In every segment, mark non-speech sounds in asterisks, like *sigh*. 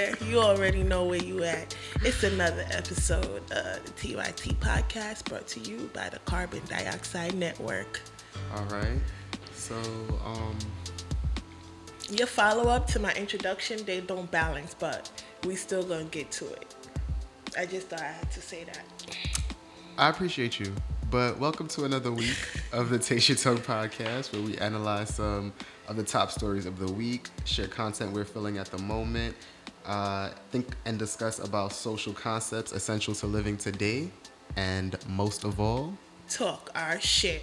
here, you already know where you at. It's another episode of the TYT podcast brought to you by the Carbon Dioxide Network. All right. So, um, Your follow up to my introduction, they don't balance, but we still gonna get to it. I just thought I had to say that. I appreciate you. But welcome to another week of the Taste Your Tongue podcast, where we analyze some of the top stories of the week, share content we're feeling at the moment, uh, think and discuss about social concepts essential to living today, and most of all, Talk our shit.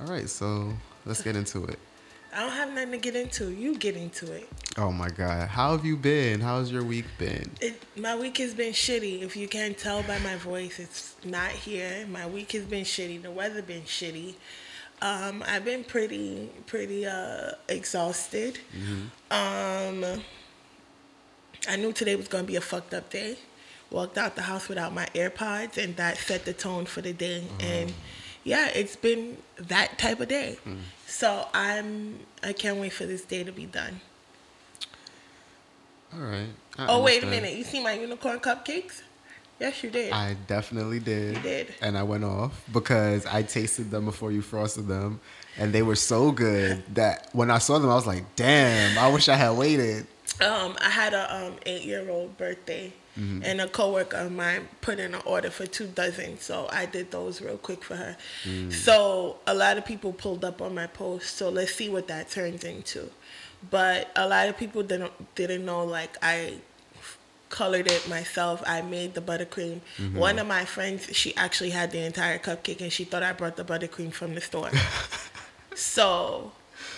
all right. So let's get into it. *laughs* I don't have nothing to get into. You get into it. Oh my God, how have you been? How's your week been? it. My week has been shitty. If you can't tell by my voice, it's not here. My week has been shitty. The weather been shitty. Um, I've been pretty, pretty uh, exhausted. Um, I knew today was gonna be a fucked up day. Walked out the house without my AirPods, and that set the tone for the day. Mm-hmm. And yeah, it's been that type of day. Mm. So I'm, I can't wait for this day to be done. All right. I Oh wait a minute! You see my unicorn cupcakes? Yes, you did. I definitely did. You did. And I went off because I tasted them before you frosted them. And they were so good *laughs* that when I saw them, I was like, damn, I wish I had waited. Um, I had a um eight year old birthday, and a coworker of mine put in an order for two dozen, so I did those real quick for her. So a lot of people pulled up on my post. So let's see what that turns into. But a lot of people didn't didn't know like I colored it myself. I made the buttercream. One of my friends, she actually had the entire cupcake, and she thought I brought the buttercream from the store. *laughs* so,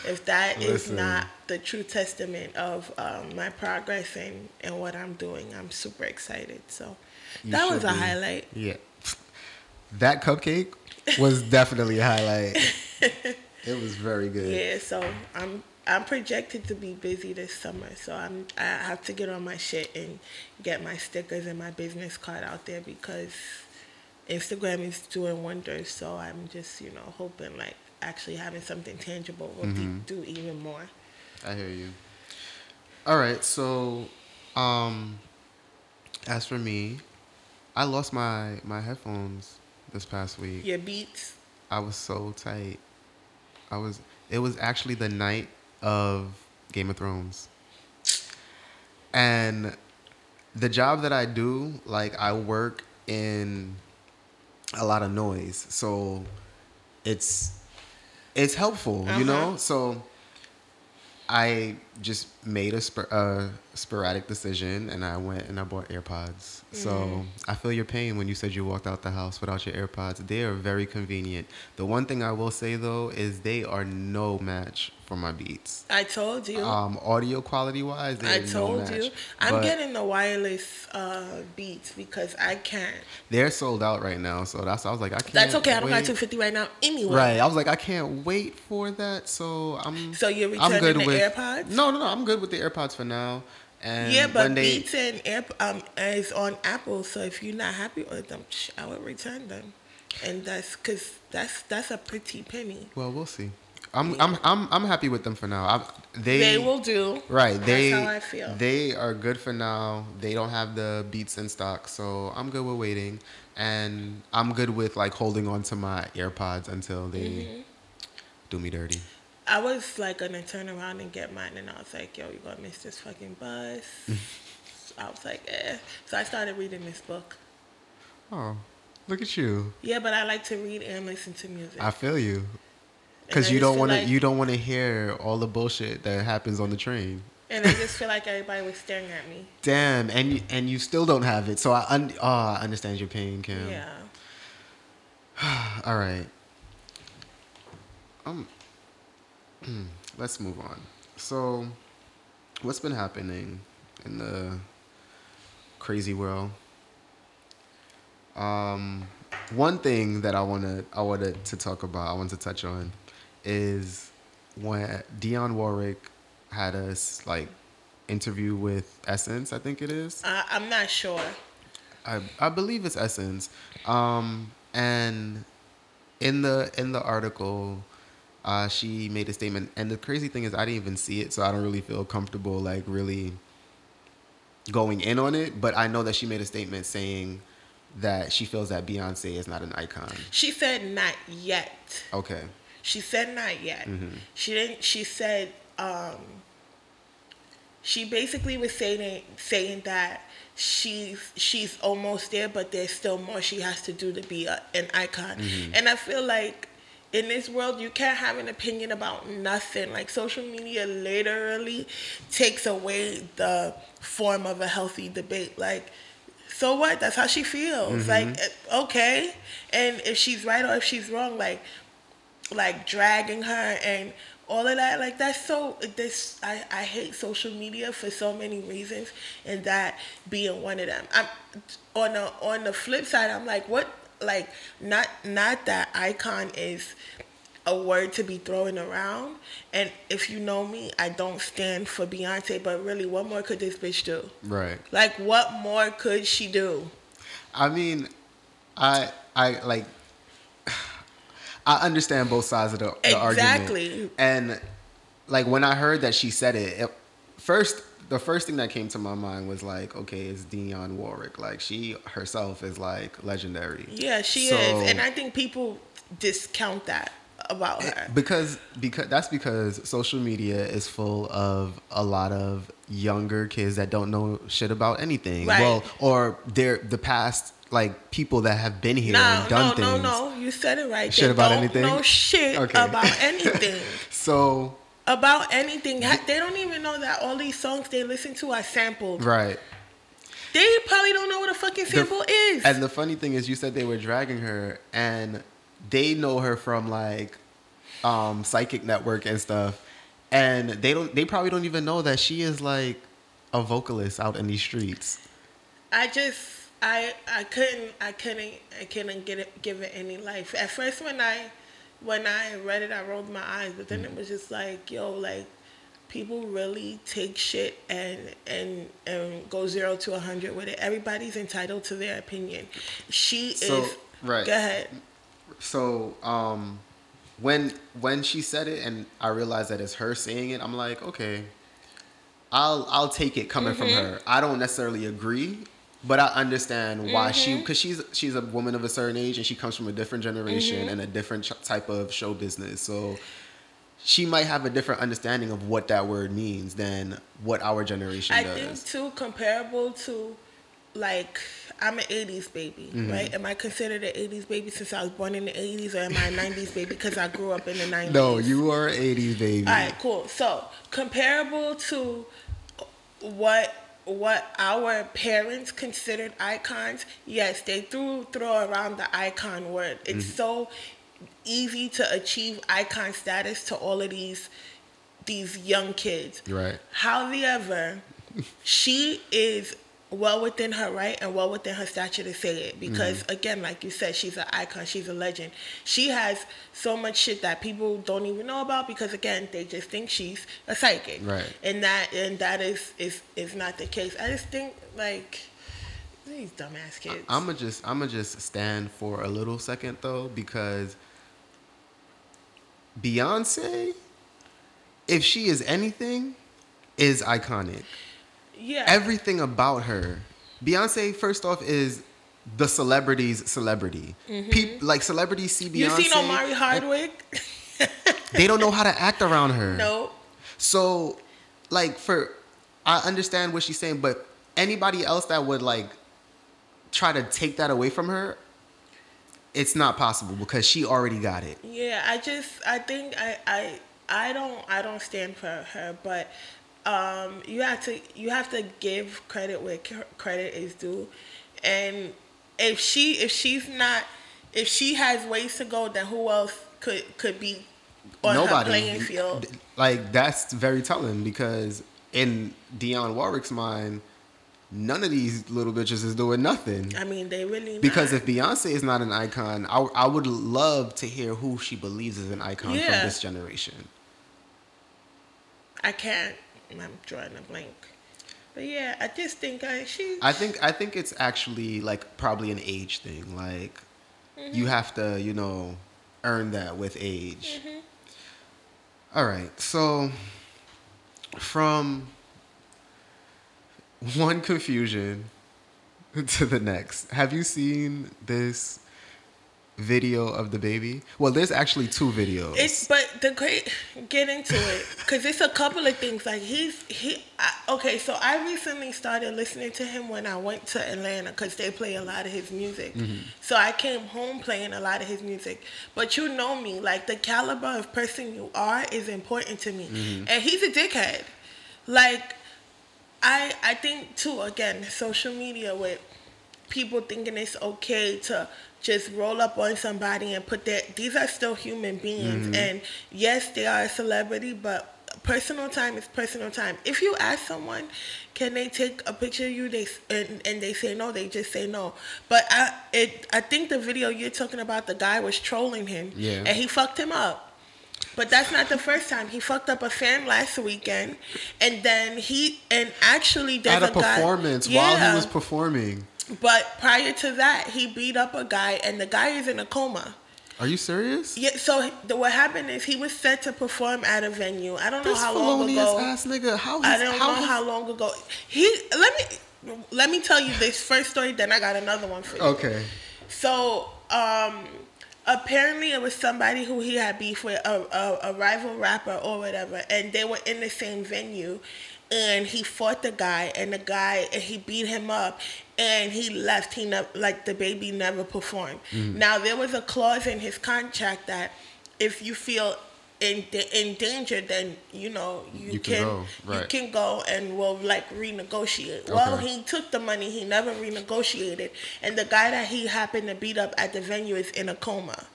if that is Listen. not the true testament of um, my progress and, and what I'm doing, I'm super excited. So, You that was a be. highlight. Yeah. That cupcake was *laughs* definitely a highlight. *laughs* It was very good. Yeah, so I'm I'm projected to be busy this summer, so I'm I have to get on my shit and get my stickers and my business card out there because Instagram is doing wonders. So I'm just you know hoping like actually having something tangible will Mm-hmm. do, even more. I hear you. All right, so um as for me, I lost my my headphones this past week. Your beats. I was so tight. I was it was actually the night of Game of Thrones. And the job that I do, like I work in a lot of noise. So it's it's helpful, you know? Uh-huh. So I just made a spor- uh, sporadic decision and I went and I bought AirPods. So I feel your pain when you said you walked out the house without your AirPods. They are very convenient. The one thing I will say though is they are no match for my beats. I told you. Um, audio quality wise, I they're no told match. you. I'm getting the wireless uh, beats because I can't. They're sold out right now, so that's I was like I can't. That's okay. I don't got 250 right now anyway. Right. I was like, I can't wait for that. So I'm. So you're I'm returning good the with AirPods? No, no, no. I'm good with the AirPods for now. And yeah, but they, Beats and Air um is on Apple, so if you're not happy with them, I would return them, and that's because that's that's a pretty penny. Well, we'll see. I'm I'm I'm I'm happy with them for now. I, they They will do. Right. That's They how I feel. they are good for now. They don't have the beats in stock, so I'm good with waiting, and I'm good with like holding on to my AirPods until they Mm-hmm. do me dirty. I was like gonna turn around and get mine, and I was like, "Yo, you're gonna miss this fucking bus." *laughs* I was like, "Eh." So I started reading this book. Oh, look at you! Yeah, but I like to read and listen to music. I feel you. Because you don't want to, like- you don't want to hear all the bullshit that happens on the train. and I just feel like everybody was staring at me. *laughs* Damn, and you, and you still don't have it. So I, un- oh, I understand your pain, Kim. Yeah. *sighs* All right. Um. *clears throat* let's move on. So, what's been happening in the crazy world? Um, one thing that I wanna I wanted to talk about, I want to touch on, is when Dionne Warwick had us like interview with Essence. I think it is. I, I'm not sure. I I believe it's Essence. Um, and in the in the article, uh, she made a statement. And the crazy thing is, I didn't even see it, so I don't really feel comfortable like really going in on it, but I know that she made a statement saying that she feels that Beyonce is not an icon. She said not yet. Okay. She said not yet. Mm-hmm. She didn't. She said um, she basically was saying saying that she's she's almost there, but there's still more she has to do to be a, an icon. Mm-hmm. And I feel like in this world you can't have an opinion about nothing. Like social media literally takes away the form of a healthy debate. Like so what? That's how she feels. Like eh, okay, and if she's right or if she's wrong, like like dragging her and all of that like that's so this I, I hate social media for so many reasons and that being one of them. I'm on the on the flip side i'm like what like not not that icon is a word to be thrown around. And if you know me i don't stand for beyonce but really what more could this bitch do? Right. like what more could she do? I mean, I I like I understand both sides of the, the Exactly. argument. And like when I heard that she said it, it, first the first thing that came to my mind was like, okay, it's Dionne Warwick. Like she herself is like legendary. yeah she So- is and i think people discount that about eh, her because because that's because social media is full of a lot of younger kids that don't know shit about anything. Right. Well, or they're the past like people that have been here No, and done no, things. no, no. You said it right. Shit They about anything? No shit Okay. about *laughs* anything. So about anything. They don't even know that all these songs they listen to are sampled. right. They probably don't know what a fucking The- sample is. And the funny thing is, you said they were dragging her, and they know her from like um, Psychic Network and stuff, and they don't. They probably don't even know that she is like a vocalist out in these streets. I just I I couldn't I couldn't I couldn't get it give it any life. At first when I when I read it I rolled my eyes, but then it was just like, yo, like people really take shit and and and go zero to a hundred with it. Everybody's entitled to their opinion. She So, is right. Go ahead. So um, when when she said it, and I realized that it's her saying it, I'm like, okay, I'll I'll take it coming from Mm-hmm. her. I don't necessarily agree, but I understand why she Mm-hmm. because she's she's a woman of a certain age and she comes from a different generation Mm-hmm. and a different ch- type of show business. So she might have a different understanding of what that word means than what our generation I does. I think too comparable to like I'm an '80s baby, Mm-hmm. right? Am I considered an '80s baby since I was born in the '80s, or am I a '90s baby because I grew up in the '90s? no, you are an 80s baby. All right, cool. So comparable to what what our parents considered icons, yes, they threw throw around the icon word. It's Mm-hmm. so easy to achieve icon status to all of these these young kids. Right. However, *laughs* she is well within her right and well within her stature to say it because Mm-hmm. again like you said she's an icon she's a legend she has so much shit that people don't even know about because again they just think she's a psychic Right. and that and that is is is not the case i just think like these dumbass kids I'm gonna just I'm gonna just stand for a little second though because Beyonce, if she is anything, is iconic. Yeah Everything about her, Beyonce first off is the celebrity's celebrity. Mm-hmm. Peop, like celebrities see Beyonce. you seen omari hardwick *laughs* They don't know how to act around her. no So, like, for I understand what she's saying, but anybody else that would like try to take that away from her, it's not possible because she already got it. Yeah, I just I think I I I don't I don't stand for her, but um you have to you have to give credit where credit is due. And if she if she's not if she has ways to go, then who else could could be on her Nobody. playing field? Like that's very telling because in Dionne Warwick's mind, none of these little bitches is doing nothing. I mean, they really Because not. if Beyonce is not an icon, I, I would love to hear who she believes is an icon Yeah. from this generation. I can't, I'm drawing a blank. But yeah, I just think I she I think I think it's actually like probably an age thing. Like mm-hmm. you have to, you know, earn that with age. Mm-hmm. All right. So from one confusion *laughs* to the next. Have you seen this video of DaBaby? Well, there's actually two videos. It's but the great get into it because it's a couple of things. Like he's he I, okay. So I recently started listening to him when I went to Atlanta because they play a lot of his music. Mm-hmm. So I came home playing a lot of his music. But you know me, like the caliber of person you are is important to me, Mm-hmm. and he's a dickhead. Like I I think too again social media with people thinking it's okay to just roll up on somebody and put that these are still human beings mm-hmm. and yes they are a celebrity but personal time is personal time if you ask someone can they take a picture of you they and, and they say no they just say no but i it i think the video you're talking about the guy was trolling him Yeah. and he fucked him up but that's not the first time. He fucked up a fan last weekend, and then he and actually there's At a guy- performance while Yeah. he was performing. But prior to that, he beat up a guy, and the guy is in a coma. Are you serious? Yeah. So the, what happened is he was set to perform at a venue. I don't know This how long ago. ass nigga. How I don't how know how long ago. He let me let me tell you this first story. Then I got another one for you. Okay. So, um, apparently it was somebody who he had beef with, a, a, a rival rapper or whatever, and they were in the same venue, and he fought the guy, and the guy, and he beat him up, and he left. He never, like DaBaby never performed. Mm-hmm. Now there was a clause in his contract that if you feel in in danger, then you know you, You can can, go, you can go and we'll like renegotiate. Well, he took the money, he never renegotiated, and the guy that he happened to beat up at the venue is in a coma.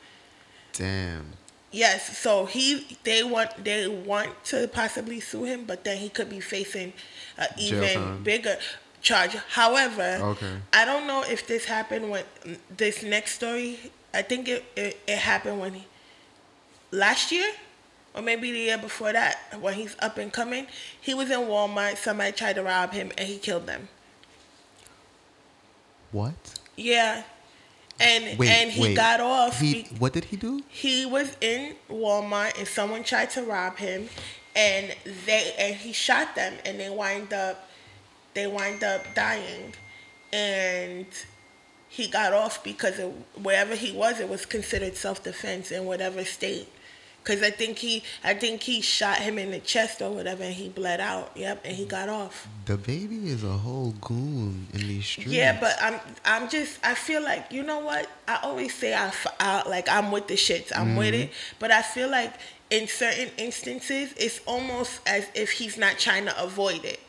Damn. Yes, so he they want they want to possibly sue him, but then he could be facing an even bigger charge. However, Okay. I don't know if this happened when this next story. I think it it, it happened when he last year or maybe the year before that when he's up and coming. He was in Walmart. Somebody tried to rob him and he killed them. What? Yeah, and Wait, and he wait. got off. He be- what did he do? he was in Walmart and someone tried to rob him and they and he shot them and they wind up they wind up dying and he got off because of wherever he was it was considered self-defense in whatever state because i think he i think he shot him in the chest or whatever and he bled out. Yep and he got off. DaBaby is a whole goon in these streets. yeah, but I'm I'm just I feel like you know what? I always say I, like I'm with the shits. I'm with mm-hmm. it, but I feel like in certain instances it's almost as if he's not trying to avoid it.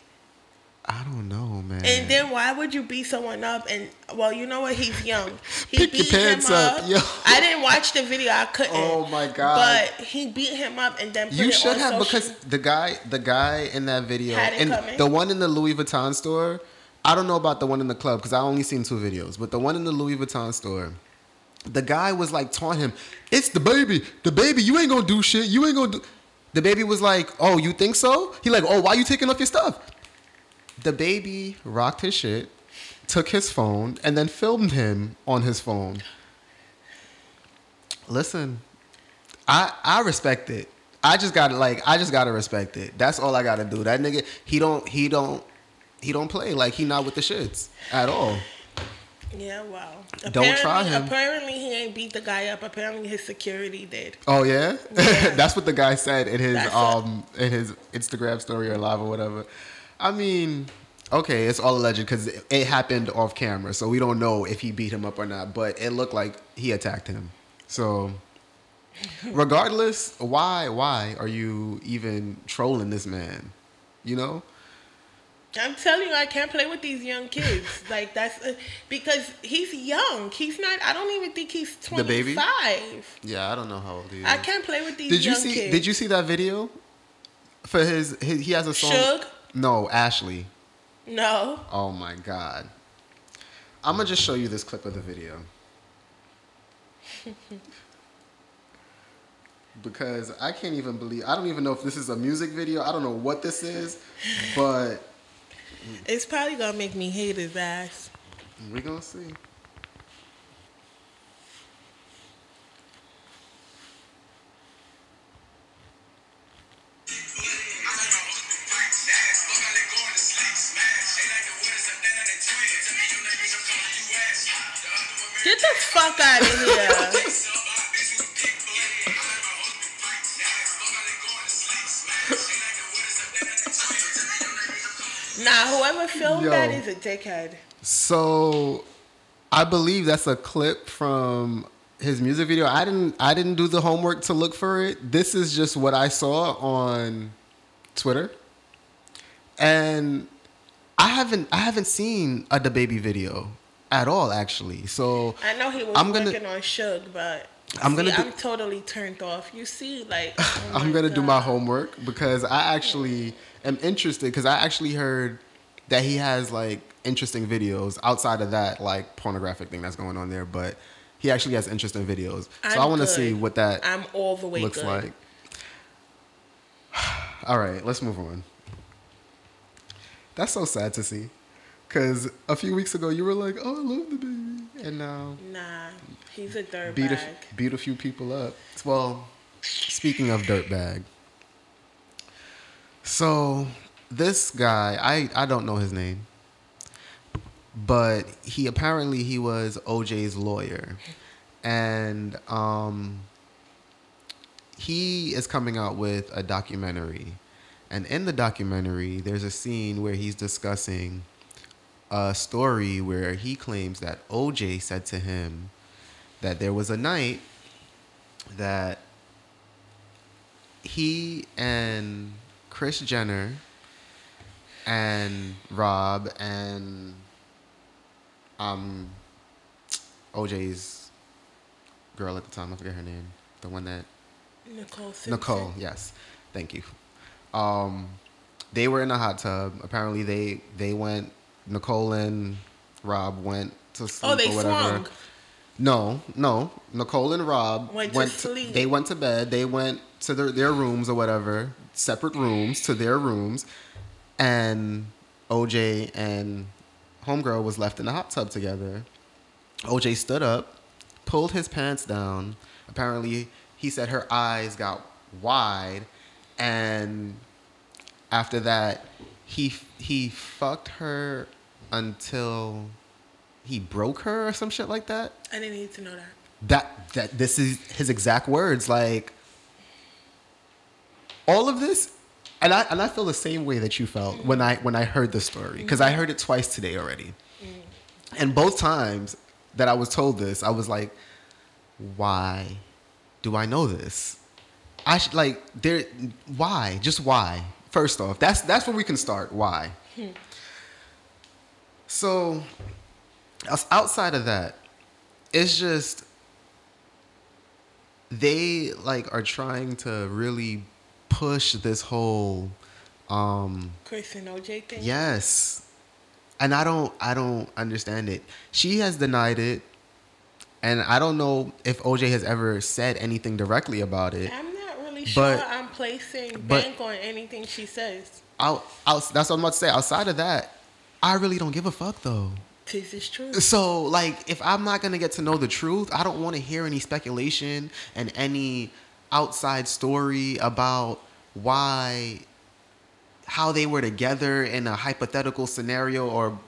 I don't know, man. And then why would you beat someone up? And well, you know what? He's young. *laughs* He Pick your beat pants him up, up. yo. I didn't watch the video. I couldn't. Oh, my God. But he beat him up and then put you should have social- because the guy, the guy in that video, and coming. the one in the Louis Vuitton store. I don't know about the one in the club because I only seen two videos, but the one in the Louis Vuitton store, the guy was like taunting him. It's DaBaby, the baby. You ain't gonna do shit. You ain't gonna do. DaBaby was like, "Oh, you think so?" He like, "Oh, why you taking off your stuff?" DaBaby rocked his shit, took his phone, and then filmed him on his phone. Listen, I I respect it. I just gotta like I just gotta respect it. That's all I gotta do. That nigga, he don't he don't he don't play like he not with the shits at all. Yeah, wow. Don't try Apparently- him. Apparently, he ain't beat the guy up. Apparently, his security did. Oh yeah, Yeah. *laughs* that's what the guy said in his That's it. um in his Instagram story or live or whatever. I mean, okay, it's all alleged because it, it happened off camera, so we don't know if he beat him up or not. But it looked like he attacked him. So, regardless, why why are you even trolling this man? You know. I'm telling you, I can't play with these young kids. *laughs* like that's uh, because he's young. He's not. I don't even think he's DaBaby? 25. Yeah, I don't know how old he is. I can't play with these Did you young see? kids. Did you see that video? For his, his he has a song. Suge? No, Ashley. No. Oh my god. I'm gonna just show you this clip of the video. *laughs* because I can't even believe I don't even know if this is a music video. I don't know what this is, but It's probably gonna make me hate his ass. we're gonna see. Dickhead. So, I believe that's a clip from his music video. I didn't. I didn't do the homework to look for it. This is just what I saw on Twitter, and I haven't. I haven't seen a DaBaby video at all, actually. So I know he was I'm gonna- working on Suge, but I'm see, gonna do- I'm totally turned off. You see, like *laughs* oh I'm gonna do my homework because I actually am interested because I actually heard that he has like interesting videos outside of that like pornographic thing that's going on there, but he actually has interesting videos. So I'm I want to see what that I'm all the way looks good. like. *sighs* All right, let's move on. That's so sad to see. Cause a few weeks ago you were like, "Oh, I love DaBaby," and now Nah, he's a dirtbag. beat a, beat a few people up. Well, speaking of dirtbag, so this guy, I I don't know his name, but he apparently he was OJ's lawyer, and um, he is coming out with a documentary, and in the documentary, there's a scene where he's discussing a story where he claims that OJ said to him that there was a night that he and Kris Jenner and Rob and um OJ's girl at the time, I forget her name. The one that Nicole. Simpson. Nicole, yes. Thank you. Um, they were in a hot tub. Apparently, they they went. Nicole and Rob went to sleep Oh, they or whatever. swung. No, no. Nicole and Rob Went to sleep. They went to bed. They went to their, their rooms or whatever, separate rooms to their rooms, and OJ and homegirl was left in the hot tub together. OJ stood up, pulled his pants down. Apparently, he said her eyes got wide, and after that, he he fucked her until he broke her or some shit like that. I didn't need to know that. That that this is his exact words. Like all of this, and I and I feel the same way that you felt when I when I heard the story because I heard it twice today already, mm. and both times that I was told this, I was like, why do I know this? I should like there. Why? Just why? First off, that's that's where we can start. Why? Hmm. So, outside of that, it's just they like are trying to really push this whole um Kris and OJ thing. yes and i don't i don't understand it she has denied it and i don't know if oj has ever said anything directly about it I'm not really sure But- I'm placing but- bank on anything she says. out, out that's what i'm about to say outside of that i really don't give a fuck though This is true. So, like, if I'm not gonna get to know the truth, I don't want to hear any speculation and any outside story about why, how they were together in a hypothetical scenario, or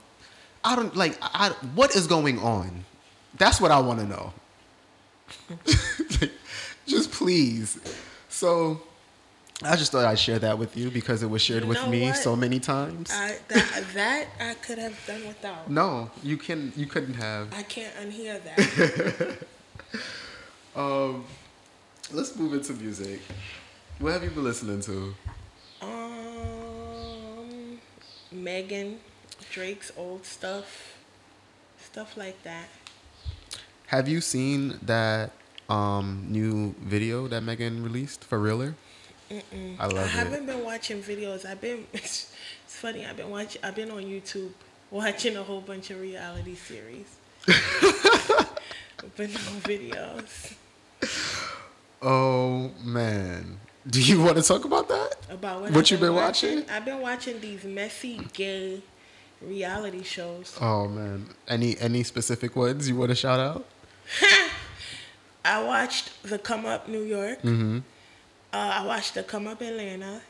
I don't like, I, what is going on? That's what I want to know. *laughs* just please. So, I just thought I'd share that with you because it was shared You with me what? so many times. I, that, that I could have done without. no, you can, you couldn't have. I can't unhear that. *laughs* Um, let's move into music. What have you been listening to? um, Megan, Drake's old stuff, stuff like that. Have you seen that um new video that Megan released for Realer? I love I haven't been watching videos. I've been. *laughs* It's, funny. I've been watching. I've been on YouTube watching a whole bunch of reality series. *laughs* but no videos *laughs* Oh man, do you want to talk about that? about what, What I've you been watching? I've been watching these messy gay reality shows. Oh man, any any specific ones you want to shout out? *laughs* I watched The Come Up New York. Mm-hmm. Uh, I watched The Come Up Atlanta.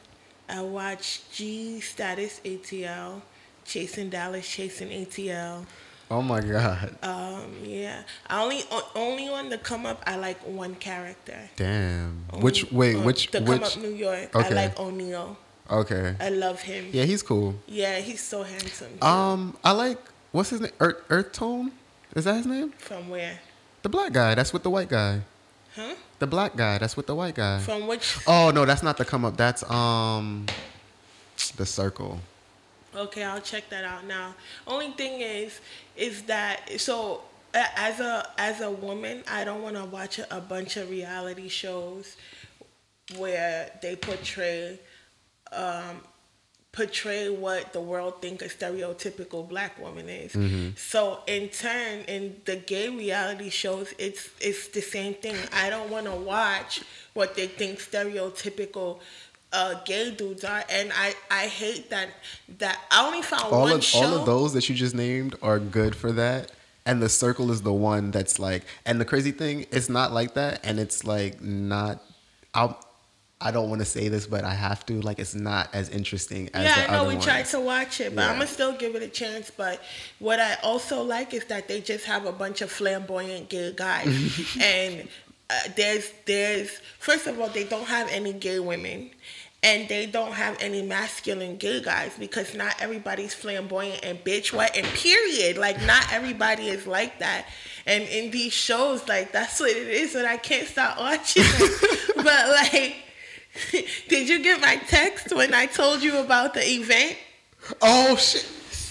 I watched G Status ATL, Chasing Dallas, Chasing ATL. Oh my god. Um, yeah. I only only on the come up. I like one character. Damn. Only Which wait, on which the which come up New York. Okay. I like O'Neal. Okay. I love him. Yeah, he's cool. Yeah, he's so handsome. too. Um, I like what's his name? Earth, Earth Tone? Is that his name? From where? The black guy. That's with the white guy. Huh? The black guy. That's with the white guy. From which? Oh no, that's not the come up. That's um, the circle. Okay, I'll check that out now. Only thing is, is that so as a as a woman, I don't want to watch a, a bunch of reality shows where they portray um, portray what the world think a stereotypical black woman is. So in turn, in the gay reality shows, it's it's the same thing. I don't want to watch what they think stereotypical uh, gay dudes are, and I I hate that that I only found All one of show. all of those that you just named are good for that. And the circle is the one that's like, and the crazy thing, it's not like that, and it's like not. I'll, I don't want to say this, but I have to. Like, it's not as interesting as yeah, I know we ones. tried to watch it, but Yeah. I'm gonna still give it a chance. But what I also like is that they just have a bunch of flamboyant gay guys, *laughs* and uh, there's there's first of all they don't have any gay women, and they don't have any masculine gay guys because not everybody's flamboyant and bitch what and period. Like not everybody is like that. And in these shows, like that's what it is, and I can't stop watching. *laughs* but like. *laughs* Did you get my text when I told you about the event? Oh shit!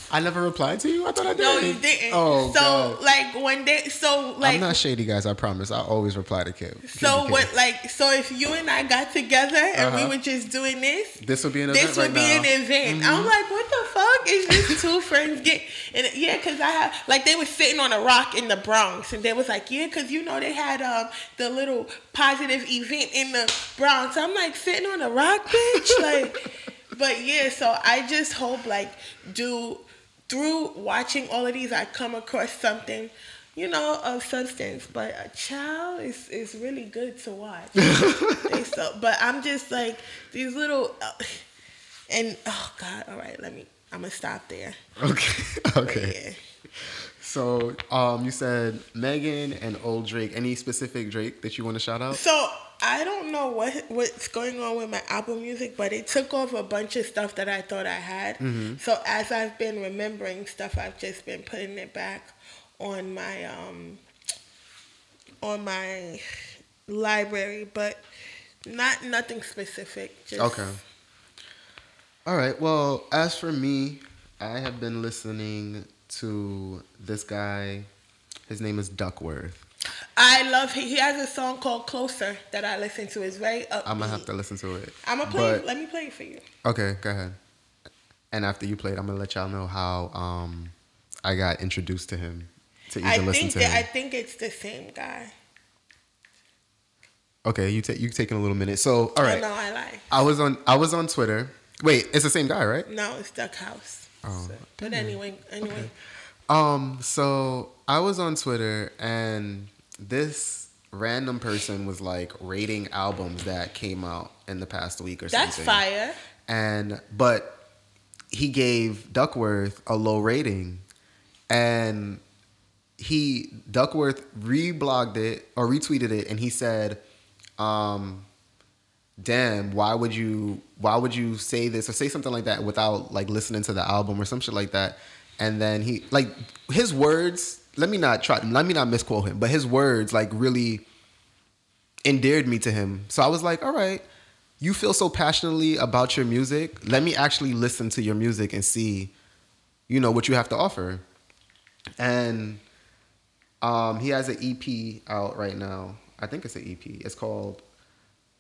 I never replied to you. I thought I did. No, you didn't. Oh so god. like when they so like I'm not shady, guys. I promise. I always reply to Kim. so Kim, when Kim. like so if you and I got together and Uh-huh. we were just doing this, this would be an event this would right be now. Mm-hmm. an event. I'm like, what the fuck is this two *laughs* friends get? And yeah, cause I have like they were sitting on a rock in the Bronx, and they was like, yeah, cause you know they had um the little positive event in the Bronx. I'm like sitting on a rock, bitch, like. *laughs* But yeah, so I just hope like do through watching all of these, I come across something. You know, of substance, but a child is, is really good to watch. *laughs* So, but I'm just like these little, uh, and oh god, all right, let me. I'm gonna stop there. Okay. *laughs* Okay. yeah. So, um, you said Megan and Old Drake. Any specific Drake that you want to shout out? So I don't know what what's going on with my album music, but it took off a bunch of stuff that I thought I had. So as I've been remembering stuff, I've just been putting it back on my um on my library, but not nothing specific. Just, Okay. All right. Well, as for me, I have been listening to this guy. His name is Duckwrth. I love he, he has a song called Closer that I listen to. It's very upbeat. I'm gonna have to listen to it. I'm gonna play. But- Let me play it for you. Okay, go ahead. And after you play it, I'm gonna let y'all know how um I got introduced to him to even I listen think to that I think it's the same guy. okay, you take you taking a little minute. So, all right. Oh, no, I lie. I was on I was on Twitter. Wait, it's the same guy, right? No, it's Duck House. Oh, but anyway, anyway. Um, so I was on Twitter and this random person was like rating albums that came out in the past week or That's something. That's fire. And but he gave Duckwrth a low rating and he Duckwrth reblogged it or retweeted it and he said um damn why would you why would you say this or say something like that without like listening to the album or some shit like that? And then he like his words let me not try let me not misquote him but his words like really endeared me to him. So i was like all right you feel so passionately about your music. Let me actually listen to your music and see you know what you have to offer. And um, he has an ep out right now. I think it's an ep it's called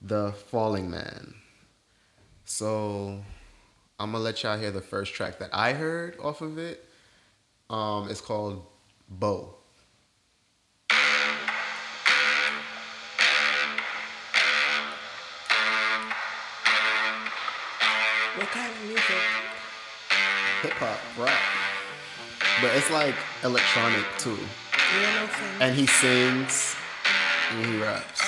the falling man. So i'm gonna let y'all hear the first track that i heard off of it. Um, it's called bow What kind of music? hip-hop rap. But it's like electronic too. You know what I'm saying? and he sings and he raps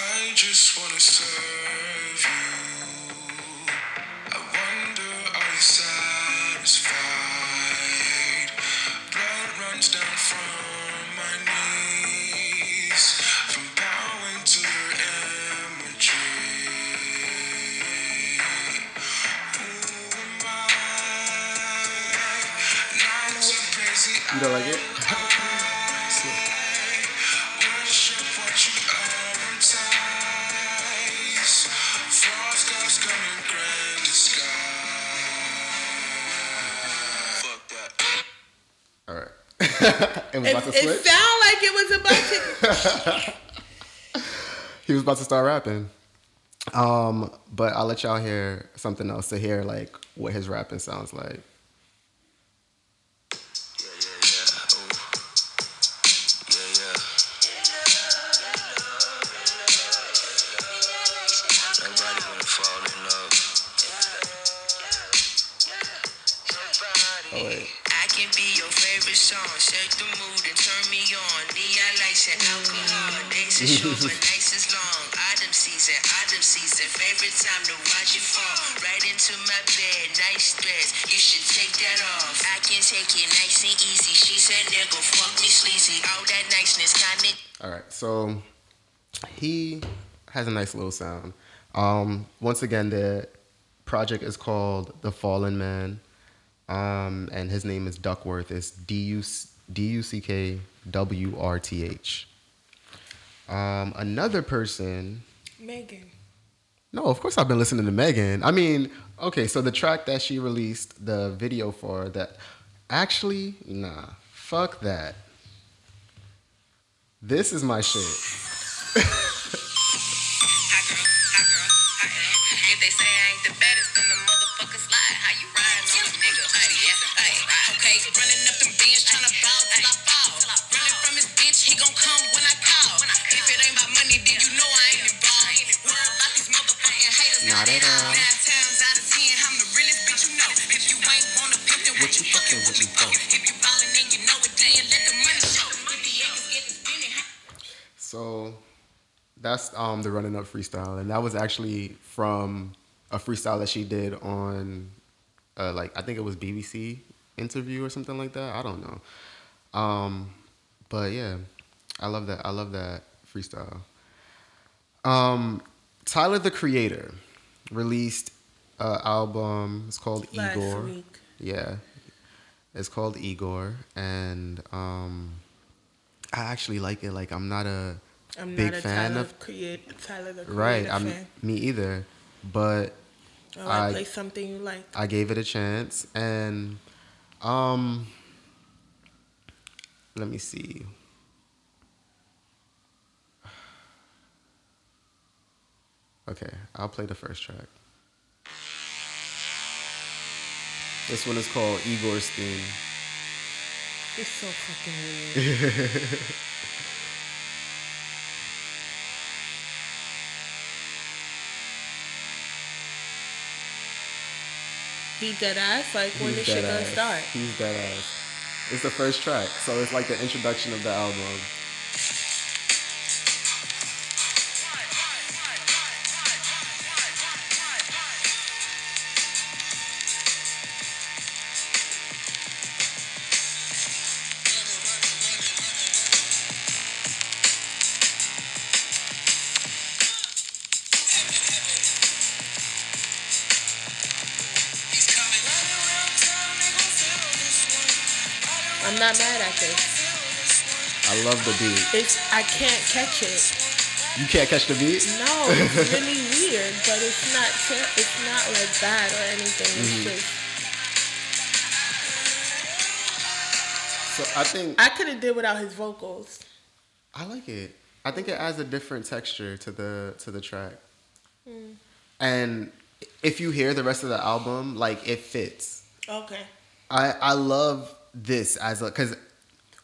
it was It, about to it switch. sound like it was about to. he was about to start rapping. Um, but I'll let y'all hear something else to hear like what his rapping sounds like. Yeah, yeah, yeah. Yeah, yeah. Everybody wanna fall in love. Oh wait. I can be your favorite song. Set the mood and turn me on. Neon lights and alcohol. Days are short, but *laughs* nights is long. Autumn season, autumn season. Favorite time to watch it fall. Right into my bed, nice dress. You should take that off. I can take it nice and easy. She said, nigga, fuck me sleazy. All that niceness kinda All right, so he has a nice little sound. Um, once again, the project is called The Fallen Man, um, and his name is Duckwrth. It's D U C K W R T H. Um, another person. Megan. No, of course I've been listening to Megan. I mean, okay, so the track that she released the video for that actually, nah, fuck that. This is my shit. *laughs* Running up them bands, tryna ball till I fall. Running from his bitch, he gon' come when I call. If it ain't about money, then you know I ain't involved. Worry about these motherfucking haters. Not at all. Nine times out of ten, I'm the realest bitch you know. If you ain't wanna pimp, then what you fucking with me for? If you ballin' and you know it, then let the money show. If the acres get the spinning, So that's um the running up freestyle, and that was actually from a freestyle that she did on, uh, like I think it was BBC interview or something like that. I don't know, um, but yeah, I love that. I love that freestyle. Um, Tyler the Creator released an album. It's called Last Igor. week. Yeah, it's called Igor, and um, I actually like it. Like I'm not a I'm big not a fan Tyler of create Tyler the Creator right. I'm fan. me either, but Oh, I, I- play something you like. I gave it a chance, and um, let me see. Okay, I'll play the first track. This one is called Igor's Theme. It's so fucking weird. *laughs* he dead ass. Like when He's this shit gonna start? He's dead ass. It's the first track, so it's like the introduction of the album. It's I can't catch it. You can't catch the beat? No, it's really *laughs* weird, but it's not. Ter- it's not like bad or anything. It's mm-hmm. just So I think I could have did without his vocals. I like it. I think it adds a different texture to the to the track. Hmm. And if you hear the rest of the album, like it fits. Okay. I I love this as a because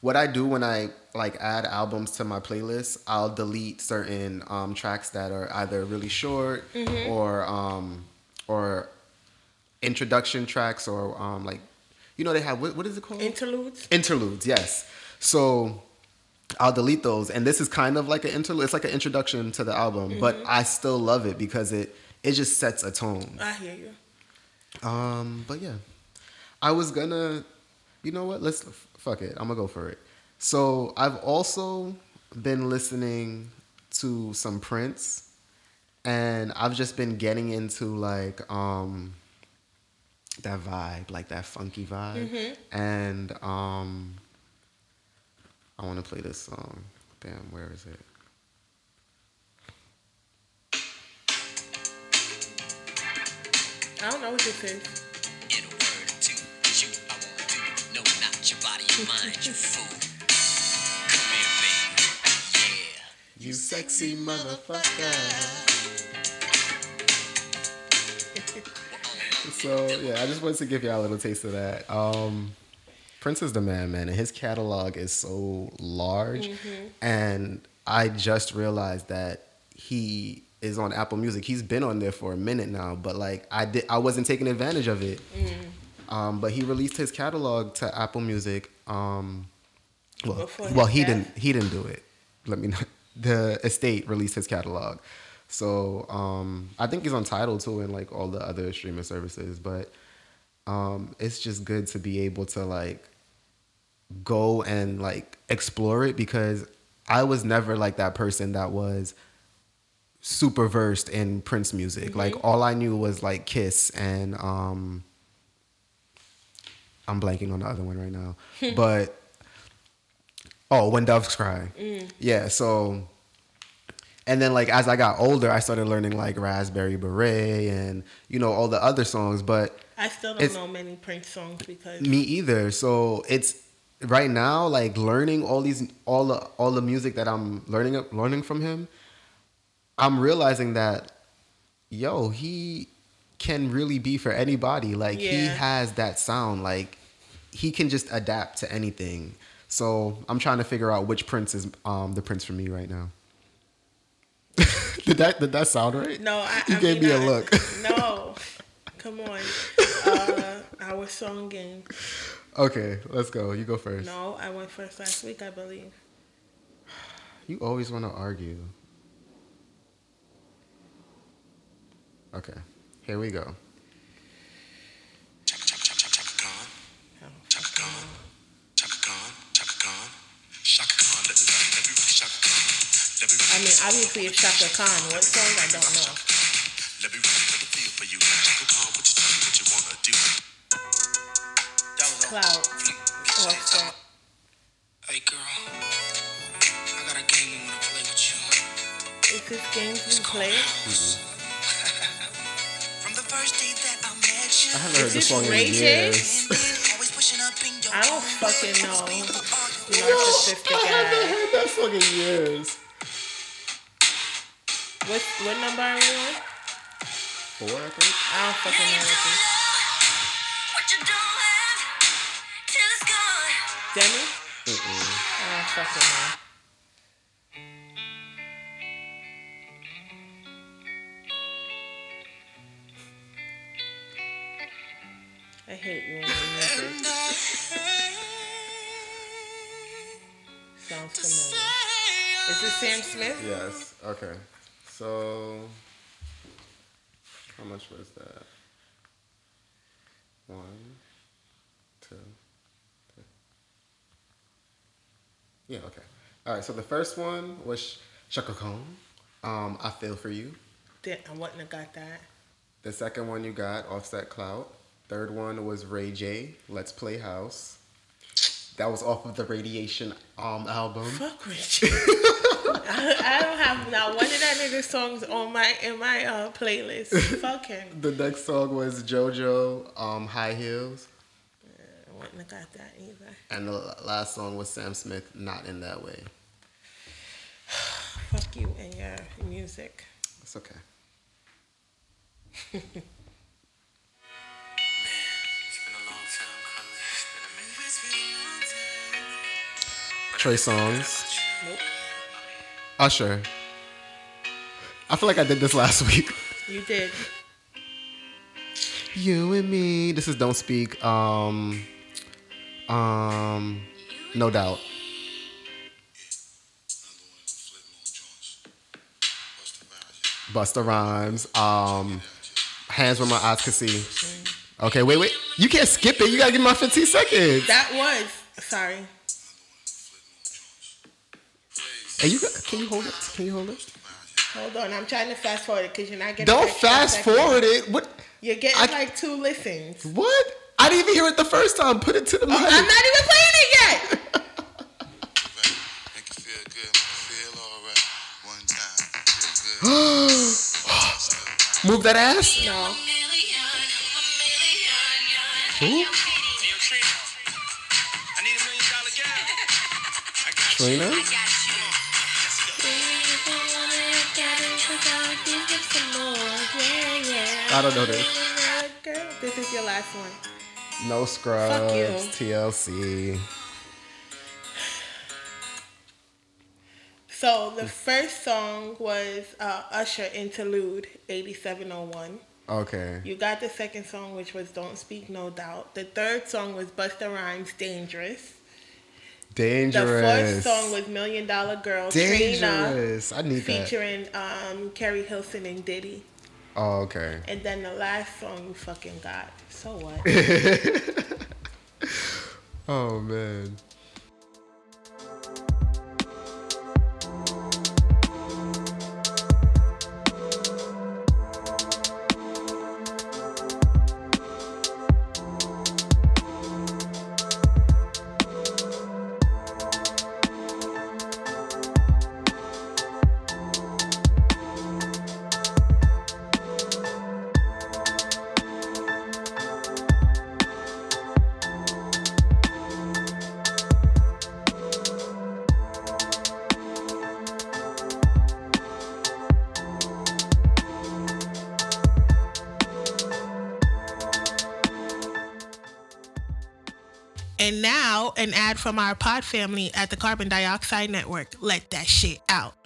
what I do when I like add albums to my playlist, I'll delete certain um, tracks that are either really short or um, or introduction tracks or um, like you know they have what, what is it called Interludes. interludes. Yes, so I'll delete those, and this is kind of like an interlude. It's like an introduction to the album, but I still love it because it it just sets a tone. I hear you. Um, but yeah, I was gonna, you know what? Let's fuck it. I'm gonna go for it. So I've also been listening to some Prince, and I've just been getting into like um that vibe, like that funky vibe, and um I want to play this song. Damn, where is it? I don't know what this is. In a word or two, you I want to know not your body, your mind, you *laughs* fool. You sexy motherfucker. *laughs* So yeah, I just wanted to give y'all a little taste of that. Um, Prince is the man, man, and his catalog is so large. And I just realized that he is on Apple Music. He's been on there for a minute now, but like I did, I wasn't taking advantage of it. Um, but he released his catalog to Apple Music. Um, well, Before well, he death? didn't. He didn't do it. Let me know. The estate released his catalog, so um, I think he's on Tidal too, and like all the other streaming services. But um, it's just good to be able to like go and like explore it because I was never like that person that was super versed in Prince music. Like all I knew was like Kiss and um I'm blanking on the other one right now. *laughs* but oh, When Doves Cry. Mm. Yeah, so and then like as I got older, I started learning like Raspberry Beret and you know all the other songs, but I still don't know many Prince songs because me either. So it's right now like learning all these all the all the music that I'm learning learning from him. I'm realizing that yo, he can really be for anybody. Like he has that sound. Like he can just adapt to anything. So I'm trying to figure out which Prince is um the Prince for me right now. did that did that sound right? no, I, You I gave mean, me a I- look. No, come on. Uh, our song game. Okay, let's go. You go first. No, I went first last week, I believe. You always want to argue. Okay, here we go. Chaka chaka chaka chaka chaka Khan. Chaka Khan. Chaka Khan. Chaka Khan. Chaka Khan. Let me rock. Let me rock. Chaka Khan. Let me rock. I mean, obviously it's Chaka Khan. What song? I don't know. Let me rock. Let me feel for you. Chaka Khan. What you tell me? What you wanna do? That was Cloud. Or Fro- Hey girl, I got a game I wanna play with you. Is this game we play? Mm-hmm. *laughs* From the first day that I met you. I haven't heard this this song in years. Always pushing up in your I don't fucking know. Being the I haven't ass. heard that song in years. What what number are we on? Four, I think. I don't fucking know what this. What you don't have till it's gone. Demi? I don't fucking know. I hate you and your music. Sounds familiar. Is this Sam Smith? Yes. Okay. So, how much was that? One, two, three. Yeah. Okay. All right. So the first one was Chaka Khan. Um, I feel for you. Damn, I wouldn't have got that. The second one you got Offset Clout. Third one was Ray J. Let's Play House. That was off of the Raydiation um album. Fuck Richie. *laughs* I, I don't have not one of that nigga songs on my in my uh, playlist. Fuck him. *laughs* The next song was JoJo um High Heels. I wouldn't have got that either. And the last song was Sam Smith, Not in That Way. *sighs* Fuck you and your music. It's okay. *laughs* Trey Songz. Nope. Usher. I feel like I did this last *laughs* week. You did. You and me. This is Don't Speak. Um um no doubt. Busta Rhymes. Um Hands Where My Eyes Could See. Okay, wait, wait. You can't skip it. You gotta give me my 15 seconds. That was sorry. And you can you hold it? Can you hold it? Hold on, I'm trying to fast forward it because you're not getting. Don't fast forward it. What? You're getting I- like two listens. What? I didn't even hear it the first time. Put it to the oh, mic. I'm not even playing it yet. *laughs* Make you feel good, make you feel alright. One time, feel good. *gasps* Move that ass. No. Who? I *laughs* I don't know this. Girl, this is your last one. No scrubs. you. TLC. So the first song was uh, Usher Interlude 8701. Okay. You got the second song, which was Don't Speak No Doubt. The third song was Busta Rhymes Dangerous. Dangerous. The Dangerous. fourth song was Million Dollar Girl Trina, I need that. featuring um, Keri Hilson and Diddy. Oh, okay. And then the last song you fucking got. So what? *laughs* Oh man. From our pod family at the Carbon Dioxide Network. Let that shit out.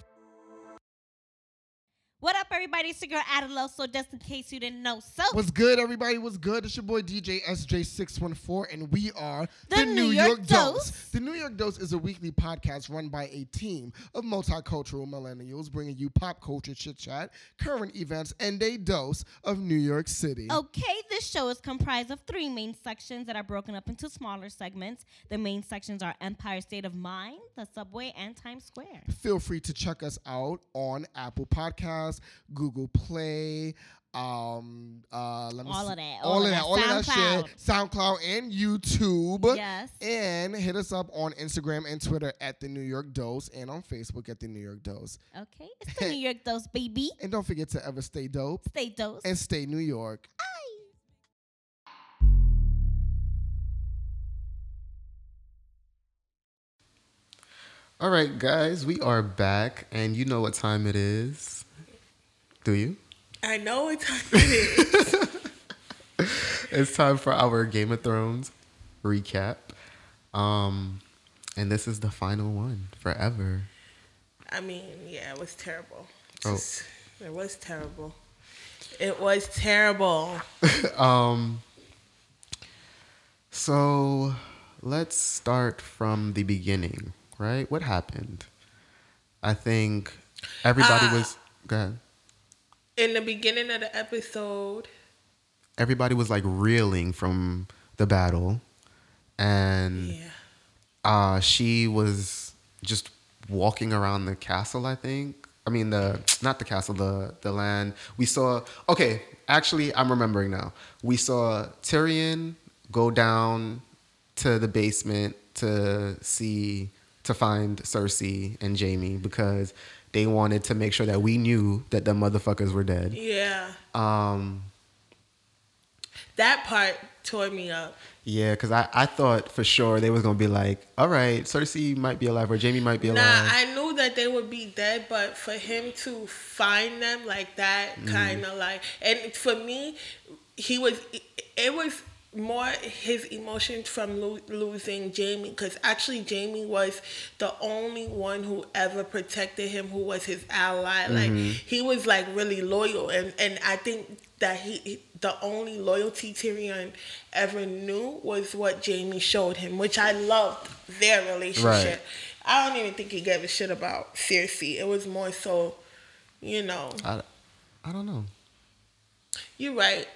Everybody? It's your girl Adelo. So just in case you didn't know, so What's good, everybody? What's good? It's your boy DJ SJ614, and we are The New York Dose. The New York Dose is a weekly podcast run by a team of multicultural millennials bringing you pop culture chit chat, current events, and a dose of New York City. okay, this show is comprised of three main sections that are broken up into smaller segments. The main sections are Empire State of Mind, the Subway, and Times Square. Feel free to check us out on Apple Podcasts, Google Play. Um, uh, let me All see. of that, all, all of of that, that. all of that shit, SoundCloud. SoundCloud and YouTube. Yes. And hit us up on Instagram and Twitter at the New York Dose and on Facebook at the New York Dose. Okay, it's the New York *laughs* Dose, baby. And don't forget to ever stay dope Stay dose. and stay New York. All right, guys, we are back, and you know what time it is. Do you? I know what time it is. It's time for our Game of Thrones recap. Um, and this is the final one forever. I mean, yeah, it was terrible. Oh. It was terrible. It was terrible. *laughs* Um, so let's start from the beginning, right? What happened? I think everybody Ah. was. Go ahead. In the beginning of the episode, Everybody was like reeling from the battle, and yeah. uh, she was just walking around the castle. I think. I mean the *tsk* not the castle, the the land. We saw. Okay, actually, I'm remembering now. We saw Tyrion go down to the basement to see to find Cersei and Jaime because they wanted to make sure that we knew that the motherfuckers were dead. Yeah. Um, That part tore me up. yeah, because I, I thought for sure they was gonna be like, all right, Cersei might be alive or Jaime might be alive. Nah, I knew that they would be dead, but for him to find them like that, Mm-hmm. kind of like, and for me, he was, it was more his emotions from lo- losing Jaime, because actually Jaime was the only one who ever protected him, who was his ally. Like Mm-hmm. he was like really loyal, and and I think that he. he the only loyalty Tyrion ever knew was what Jaime showed him, which I loved their relationship. I don't even think he gave a shit about Cersei. It was more so, you know, I, I don't know. you're right.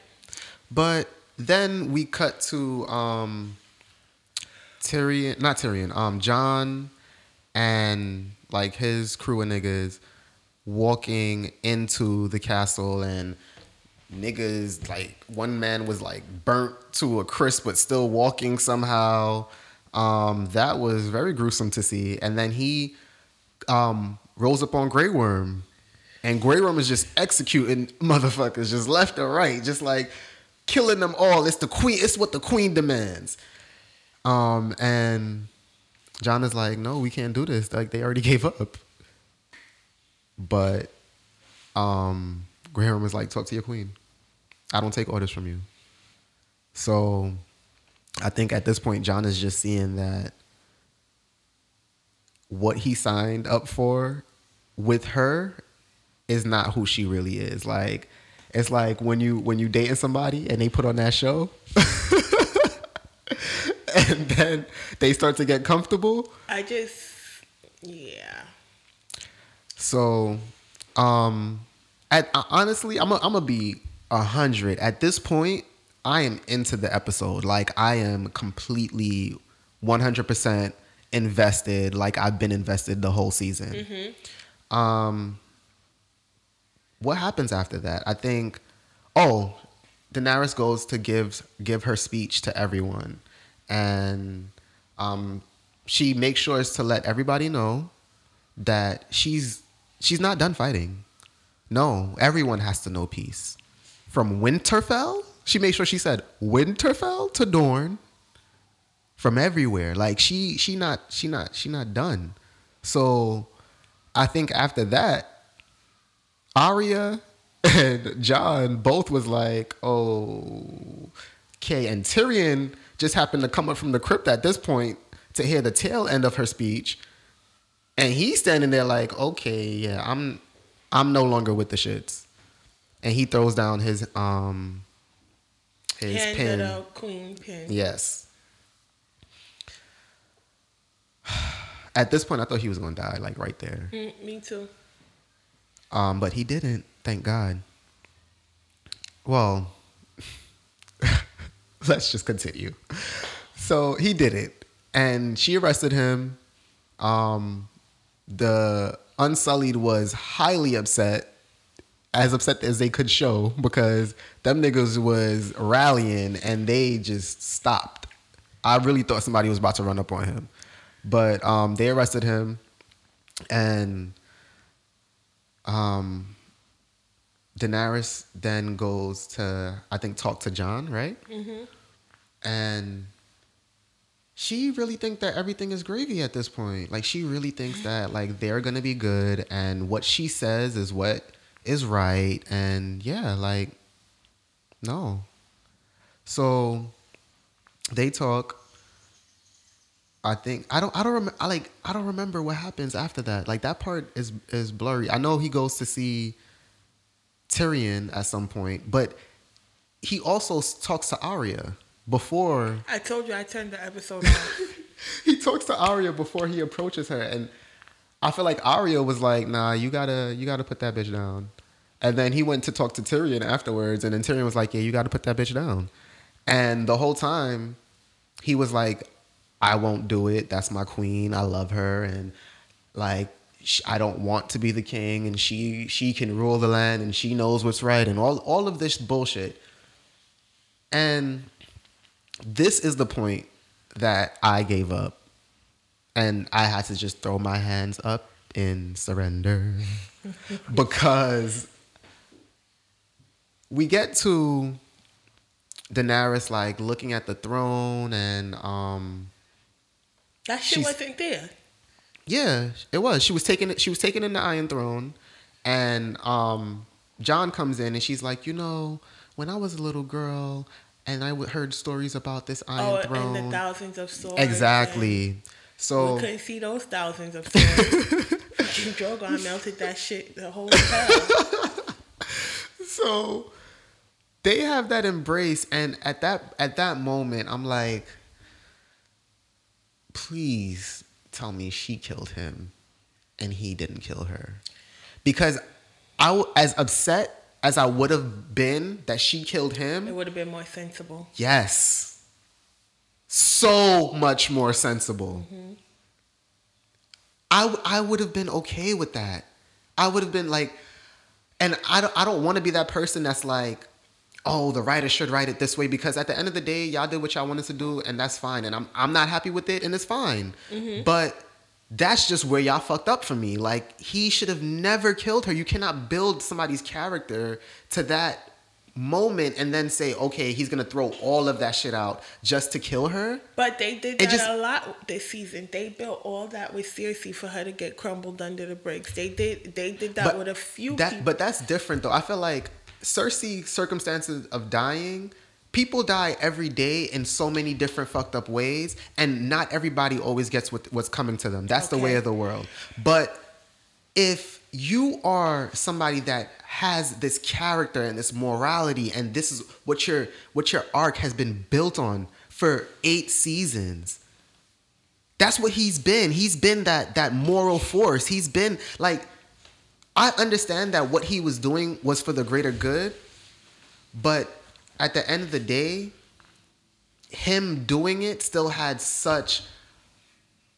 But then we cut to um Tyrion, not Tyrion, um Jon and like his crew of niggas walking into the castle and niggas like one man was like burnt to a crisp but still walking somehow. Um that was very gruesome to see. And then he um rolls up on Grey Worm. And Grey Worm is just executing *laughs* motherfuckers just left and right just like killing them all. It's the queen it's what the queen demands. Um and Jon is like no we can't do this. Like they already *laughs* gave up. But um Worm is like talk to your queen. I don't take orders from you. So I think at this point, Jon is just seeing that what he signed up for with her is not who she really is. Like it's like when you when you dating somebody and they put on that show *laughs* and then they start to get comfortable. I just, yeah. So, um, at uh, honestly, I'm i I'm gonna be a hundred at this point. I am into the episode. Like I am completely 100 percent invested. Like I've been invested the whole season. Um, what happens after that? I think. Oh, Daenerys goes to give give her speech to everyone, and um, she makes sure to let everybody know that she's she's not done fighting. No, everyone has to know peace. From Winterfell, she made sure she said Winterfell to Dorne. From everywhere, like she she not she not she not done. So, I think after that, Arya and Jon both was like, "Oh, okay." And Tyrion just happened to come up from the crypt at this point to hear the tail end of her speech, and he's standing there like, "Okay, yeah, I'm, I'm no longer with the shits," and he throws down his um, his Hand of queen pin. Yes. *sighs* At this point, I thought he was gonna die, like right there. Mm, me too. Um, but he didn't, thank God. Well, *laughs* let's just continue. So he did it, and she arrested him. Um, the Unsullied was highly upset, as upset as they could show, because them niggas was rallying and they just stopped. I really thought somebody was about to run up on him, but um, they arrested him, and um, Daenerys then goes to I think talk to Jon, right? Mm-hmm. And she really think that everything is gravy at this point. Like she really thinks that like they're gonna be good, and what she says is what is right. And yeah, like no. So they talk. I think I don't I don't remember I like I don't remember what happens after that. Like that part is is blurry. I know he goes to see Tyrion at some point, but he also talks to Arya before I told you I turned the episode off. *laughs* he talks to Arya before he approaches her, and I feel like Arya was like, "Nah, you gotta, you gotta put that bitch down." And then he went to talk to Tyrion afterwards, and then Tyrion was like, "Yeah, you gotta put that bitch down." And the whole time, he was like, "I won't do it. That's my queen. I love her, and like." I don't want to be the king, and she she can rule the land, and she knows what's right, and all all of this bullshit. And this is the point that I gave up and I had to just throw my hands up in surrender *laughs* because we get to Daenerys like looking at the throne and um That shit She's- wasn't there. yeah, it was. She was taking it. She was taking in the Iron Throne, and um, Jon comes in and she's like, you know, when I was a little girl and I w- heard stories about this Iron Throne. Oh, Throne. and the thousands of swords. exactly. So We couldn't see those thousands of swords. *laughs* Fucking Drogon melted that shit the whole time. *laughs* so they have that embrace and at that at that moment i'm like please tell me she killed him and he didn't kill her. Because i w- as upset as i would have been that she killed him, It would have been more sensible. yes. So much more sensible. Mm-hmm. I w- I would have been okay with that. I would have been like, and I don't I don't want to be that person that's like, oh, the writer should write it this way because at the end of the day, y'all did what y'all wanted to do, and that's fine. And I'm I'm not happy with it, and it's fine. Mm-hmm. But that's just where y'all fucked up for me. Like he should have never killed her. You cannot build somebody's character to that moment and then say, okay, he's gonna throw all of that shit out just to kill her. But they did It that just- a lot this season. They built all that with Cersei for her to get crumbled under the bricks. They did they did that with a few that, people. But that's different though. I feel like Cersei circumstances of dying, people die every day in so many different fucked up ways, and not everybody always gets what, what's coming to them. That's the way of the world. But if you are somebody that has this character and this morality and this is what your what your arc has been built on for 8 seasons that's what he's been he's been that that moral force he's been like I understand that what he was doing was for the greater good but at the end of the day him doing it still had such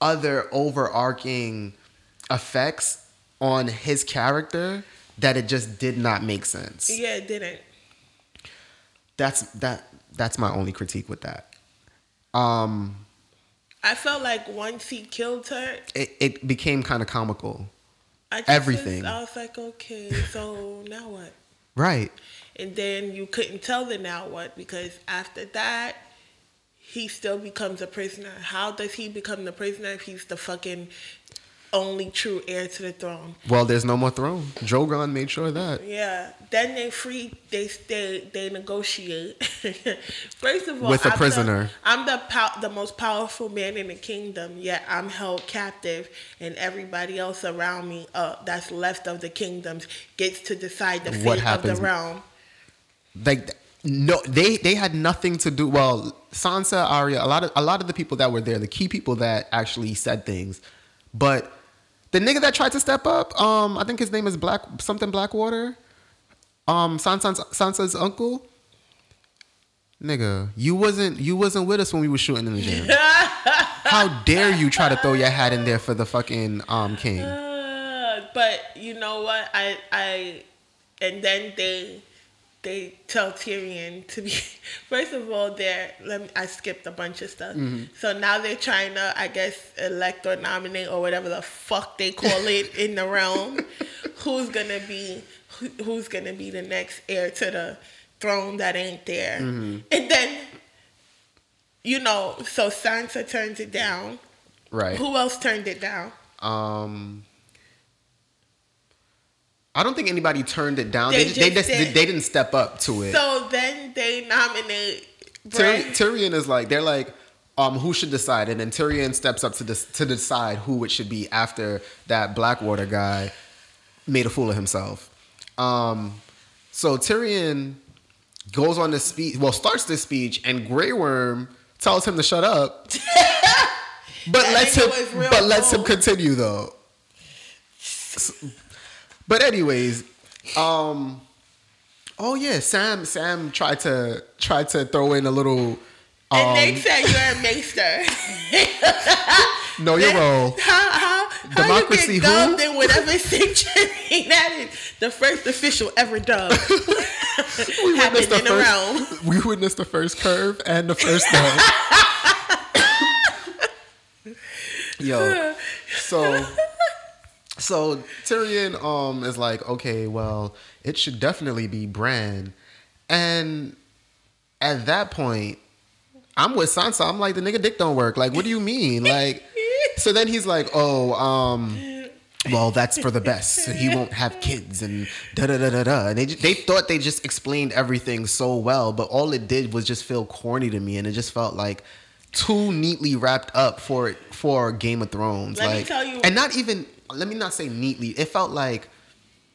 other overarching effects on his character that it just did not make sense. yeah, it didn't. That's that that's my only critique with that. Um I felt like once he killed her, it, it became kind of comical. I Everything. Was, I was like, okay, so now what? Right. And then you couldn't tell the now what because after that, he still becomes a prisoner. How does he become the prisoner if he's the fucking only true heir to the throne? Well, there's no more throne. Drogon made sure of that. Yeah. Then they free. They they they negotiate. *laughs* First of all, With a I'm the- prisoner. I'm the pow- the most powerful man in the kingdom. Yet I'm held captive, and everybody else around me, uh, that's left of the kingdoms, gets to decide the fate of the realm. Like no they they had nothing to do well, Sansa, Arya, a lot of a lot of the people that were there, the key people that actually said things. But the nigga that tried to step up, um, I think his name is Black something Blackwater. Um Sansa's Sansa's uncle. Nigga, you wasn't you wasn't with us when we were shooting in the gym. *laughs* How dare you try to throw your hat in there for the fucking um king? Uh, *laughs* but you know what? I I and then they they tell Tyrion to be *laughs* first of all they're let me I skipped a bunch of stuff. So now they're trying to I guess elect or nominate or whatever the fuck they call it *laughs* in the realm. Who's gonna be who, who's gonna be the next heir to the throne that ain't there? And then you know, so Sansa turns it down. Right. Who else turned it down? Um, I don't think anybody turned it down. They They, they, just just, did. they didn't step up to it. So then they nominate Tyr- Tyrion is like they're like, um, who should decide? And then Tyrion steps up to this to decide who it should be after that Blackwater guy made a fool of himself. Um, so Tyrion goes on this speech. Well, starts this speech, and Grey Worm tells him to shut up, *laughs* but lets him but lets him continue though. But anyways, um, oh yeah, Sam Sam tried to tried to throw in a little. and Um, they said you're a maester. know your role. how how how Democracy you get dubbed in whatever *laughs* century that is? The first official ever dubbed *laughs* We *laughs* witnessed the in the realm. first. We witnessed the first curve and the first dub. Yo, so so Tyrion um is like, okay, well, it should definitely be Bran, and at that point, I'm with Sansa. I'm like, the nigga dick don't work. Like, what do you mean? Like, *laughs* so then he's like, oh, um. Well, that's for the best. So he won't have kids and da da da da da. And they they thought they just explained everything so well, but all it did was just feel corny to me, and it just felt like too neatly wrapped up for for Game of Thrones. Let me like, tell you- and not even let me not say neatly. It felt like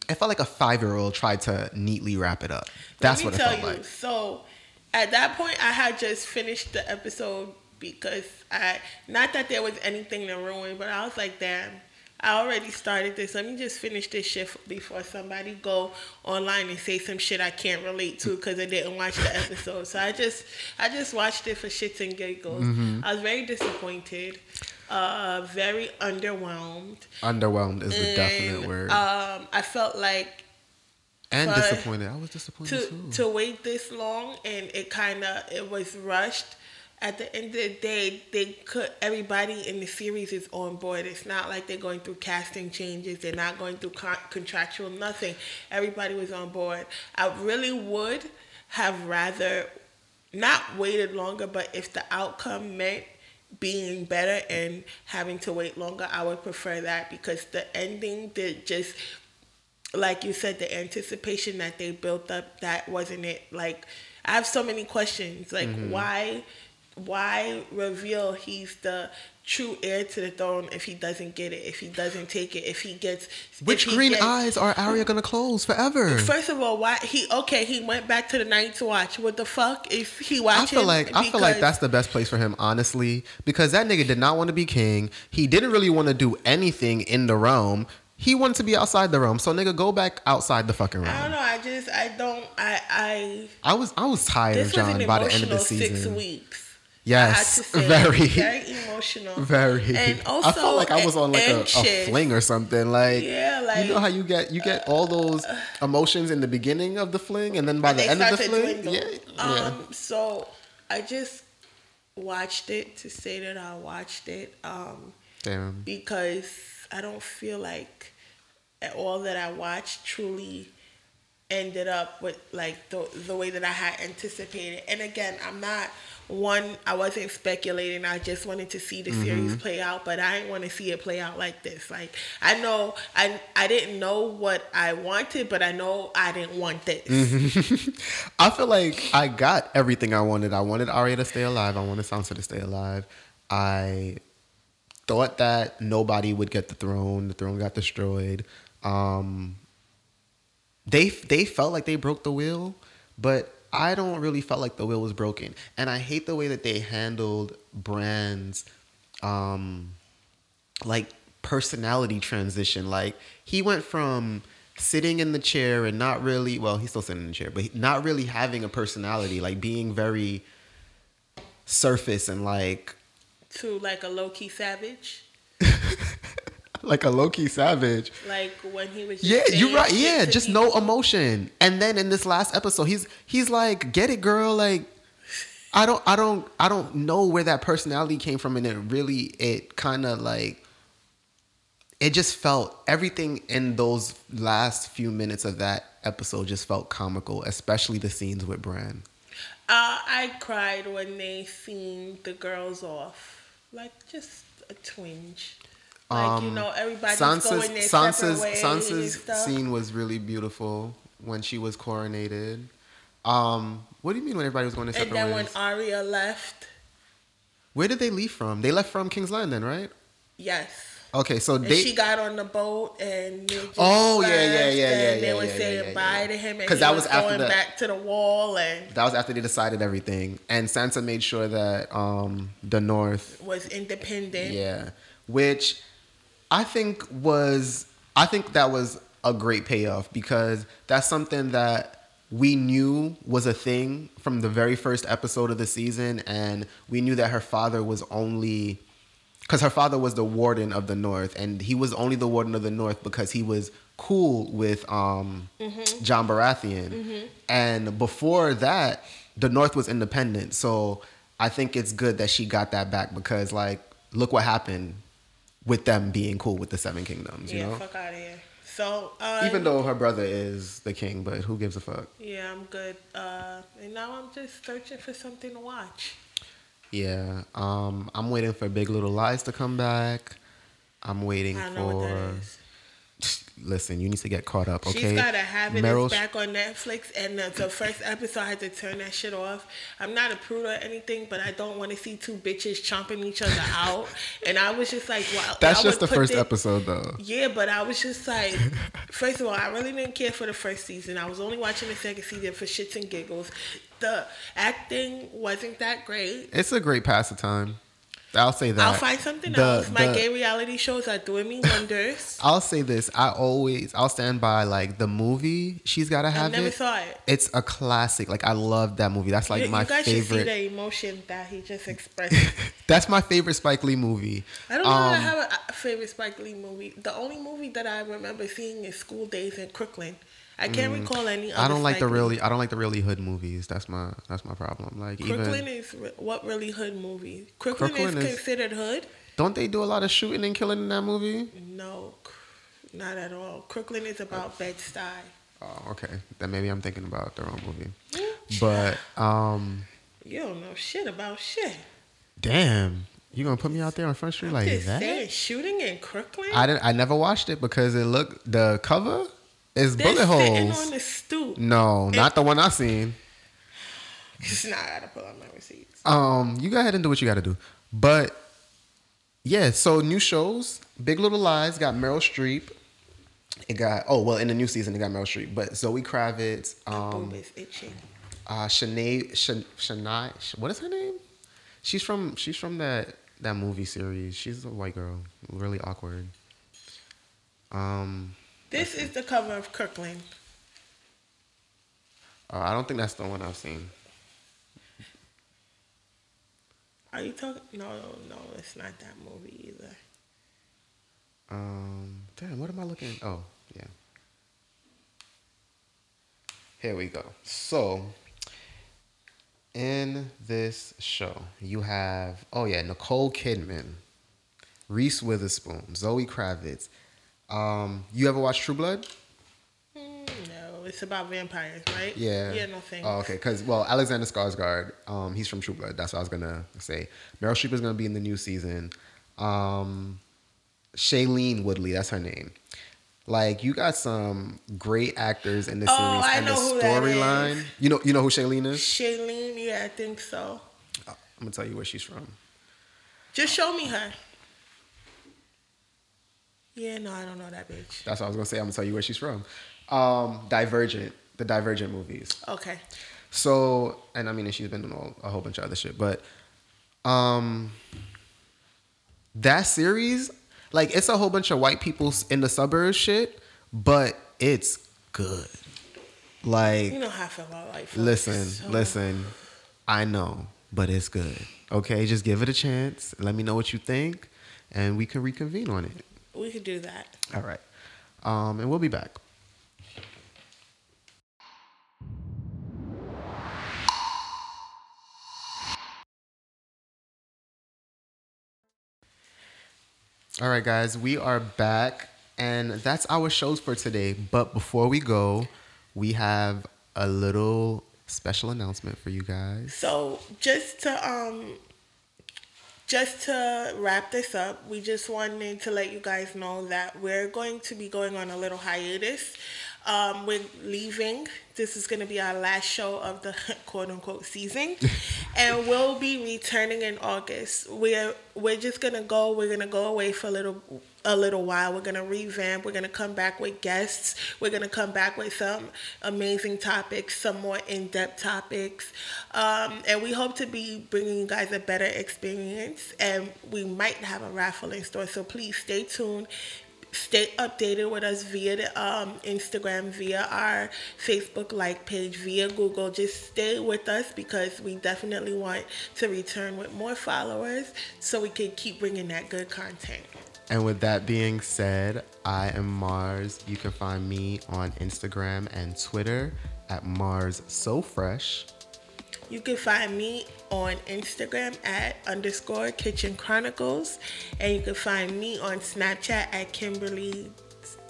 it felt like a five year old tried to neatly wrap it up. That's Let what it felt you. like. So at that point, I had just finished the episode because I not that there was anything to ruin, but I was like, damn. I already started this. Let me just finish this shit before somebody go online and say some shit I can't relate to because I didn't watch the episode. So I just, I just watched it for shits and giggles. Mm-hmm. I was very disappointed. Uh, very underwhelmed. Underwhelmed is the And, definite word. Um, I felt like and disappointed. I was disappointed to too. to wait this long and it kind of it was rushed. At the end of the day, they could everybody in the series is on board. It's not like they're going through casting changes. They're not going through con- contractual nothing. Everybody was on board. I really would have rather not waited longer, but if the outcome meant being better and having to wait longer, I would prefer that because the ending did just like you said, the anticipation that they built up, that wasn't it. Like, I have so many questions. Like, Mm-hmm. why, why reveal he's the true heir to the throne if he doesn't get it, if he doesn't take it, if he gets Which he green gets- eyes are Arya gonna close forever? First of all, why he okay? He went back to the Night's Watch. What the fuck is he I feel like I feel like that's the best place for him, honestly, because that nigga did not want to be king. He didn't really want to do anything in the realm. He wanted to be outside the realm. So nigga, go back outside the fucking realm. I don't know. I just I don't I I. I was I was tired of Jon by the end of the six weeks. Yes, I had to very, very emotional, very. And also, I felt like I was on like a, a fling or something. Like, Yeah, you like- know how you get you get all those emotions in the beginning of the fling, and then by the end of the fling, yeah. Um, so I just watched it to say that I watched it um, Damn. because I don't feel like all that I watched truly ended up with like the the way that I had anticipated. And again, I'm not one. I wasn't speculating. I just wanted to see the series play out, but I didn't want to see it play out like this. Like I know I I didn't know what I wanted, but I know I didn't want this. *laughs* I feel like I got everything I wanted. I wanted Arya to stay alive. I wanted Sansa to stay alive. I thought that nobody would get the throne. The throne got destroyed. Um, they they felt like they broke the wheel, but I don't really felt like the wheel was broken. And I hate the way that they handled Bran's um like personality transition. Like he went from sitting in the chair and not really well, he's still sitting in the chair, but not really having a personality, like being very surface and like To like a low key savage, *laughs* like a low key savage. like when he was. Just Yeah, you're right. Yeah, just people. no emotion. And then in this last episode, he's he's like, "Get it, girl." Like, I don't, I don't, I don't know where that personality came from, and it really, it kind of like, it just felt everything in those last few minutes of that episode just felt comical, especially the scenes with Bran. Uh, I cried when they seen the girls off, like just a twinge. Like you Um, know, everybody's Sansa's going their Sansa's ways and Sansa's scene was really beautiful when she was coronated. Um, what do you mean when everybody was going and separate then when ways? Arya left, Where did they leave from? They left from King's Landing, right? yes, Okay, so and they. she got on the boat and Oh, yeah, yeah, yeah, yeah, and yeah, they were yeah, saying yeah, bye yeah. to him, because that was, was after going the- back to the wall and that was after they decided everything, and Sansa made sure that um, the North, was independent. yeah, which I think was, I think that was a great payoff because that's something that we knew was a thing from the very first episode of the season, and we knew that her father was only because her father was the warden of the north and he was only the warden of the north because he was cool with um, john baratheon. And before that the north was independent. So i think it's good that she got that back because like look what happened with them being cool with the seven kingdoms you yeah, know fuck out of here. So uh, even though her brother is the king but who gives a fuck yeah, I'm good. Uh, and now I'm just searching for something to watch. yeah um, i'm waiting for big little lies to come back i'm waiting I don't know what that for. Listen you need to get caught up okay She's got a habit. Meryl It's back on Netflix, and the, the first episode I had to turn that shit off. I'm not a prude or anything, but I don't want to see two bitches chomping each other *laughs* out. And I was just like, wow. That's I just the first this- episode, though. Yeah, but I was just like, *laughs* first of all, I really didn't care for the first season. I was only watching the second season for shits and giggles. The acting wasn't that great. It's a great pass of time. I'll say that. I'll find something The- else. My the- gay reality shows are doing me wonders. *laughs* I'll say this. I always I'll stand by like the movie. She's gotta I have never it. saw it. It's a classic. Like I love that movie. That's like you, my you guys should see favorite. the emotion that he just expressed. *laughs* That's my favorite Spike Lee movie. I don't know I Um, have a, a favorite Spike Lee movie. The only movie that I remember seeing is School Daze in Crooklyn. I can't recall any. Other Mm. I don't like the really. I don't like the really hood movies. That's my. That's my problem. Like Crooklyn even is what really hood movie? Crooklyn, Crooklyn is is- considered hood? don't they do a lot of shooting and killing in that movie? No, not at all. Crooklyn is about Bed Stuy. Oh, okay. Then maybe I'm thinking about the wrong movie. Mm, But um, You don't know shit about shit. damn, you gonna put me out there on Front Street like Just that? saying, shooting in Crooklyn. I didn't. I never watched it because it looked the cover is They're bullet holes. on the stoop. No, not the one I seen. It's not. I gotta pull out my receipts. Um, you go ahead and do what you got to do. But yeah, so new shows. Big Little Lies got Meryl Streep. It got oh well in the new season it got Meryl Streep, but Zoe Kravitz, um, Boob is itching. uh, Shanae, Shan- Shania, what is her name? She's from she's from that that movie series. She's a white girl, really awkward. Um, This is the cover of Kirkland. uh, I don't think that's the one I've seen. Are you talking? No, no, it's not that movie either. Um, damn, what am I looking? At? Oh, yeah. Here we go. So, in this show, you have oh yeah, Nicole Kidman, Reese Witherspoon, Zoe Kravitz. Um, you ever watch True Blood? Mm, no, it's about vampires, right? Yeah. Yeah, no thanks. Oh, okay. Because well, Alexander Skarsgård, um, he's from True Blood. That's what I was gonna say. Meryl Streep is gonna be in the new season. Um, Shailene Woodley, that's her name. Like you got some great actors in this Oh, series, I and the storyline. You know, you know who Shailene is. Shailene, yeah, I think so. I'm gonna tell you where she's from. Just show me her. Yeah, no, I don't know that bitch. That's what I was gonna say. I'm gonna tell you where she's from. Um, Divergent, the Divergent movies. Okay. So, and I mean, and she's been in all, a whole bunch of other shit, but um, that series, like, it's a whole bunch of white people in the suburbs shit, but it's good. Like, You know how I feel about life. listen, So- listen, I know, but it's good. Okay, just give it a chance. Let me know what you think, and we can reconvene on it. We could do that. All right, um, and we'll be back. All right, guys, we are back, and that's our shows for today. But before we go, we have a little special announcement for you guys. So just to um just to wrap this up, we just wanted to let you guys know that we're going to be going on a little hiatus. Um, we're leaving. This is going to be our last show of the *laughs* quote unquote season, *laughs* and we'll be returning in August. We're we're just gonna go. We're gonna go away for a little a little while. We're gonna revamp. We're gonna come back with guests. We're gonna come back with some amazing topics, some more in depth topics, um, and we hope to be bringing you guys a better experience. And we might have a raffle in store, so please stay tuned. Stay updated with us via the um, Instagram, via our Facebook like page, via Google. Just stay with us because we definitely want to return with more followers so we can keep bringing that good content. And with that being said, I am Mars. You can find me on Instagram and Twitter at Mars So Fresh. You can find me on Instagram at underscore Kitchen Chronicles, and you can find me on Snapchat at Kimberly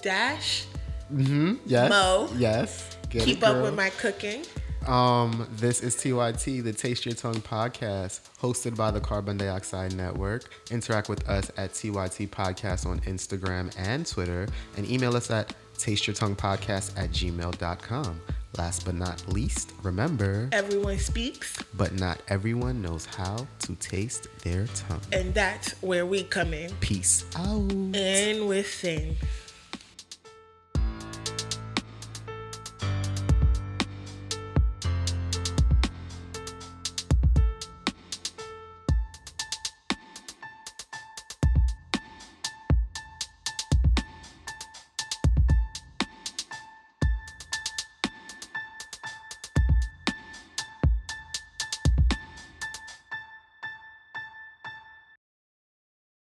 Dash. Mm-hmm. Yes. Mo. Yes. Get Keep up with my cooking. Um, this is TYT, the Taste Your Tongue podcast, hosted by the Carbon Dioxide Network. Interact with us at TYT Podcast on Instagram and Twitter, and email us at tasteyourtonguepodcast at gmail.com. Last but not least, remember, Everyone speaks, but not everyone knows how to taste their tongue. and that's where we come in. Peace out. And with sin.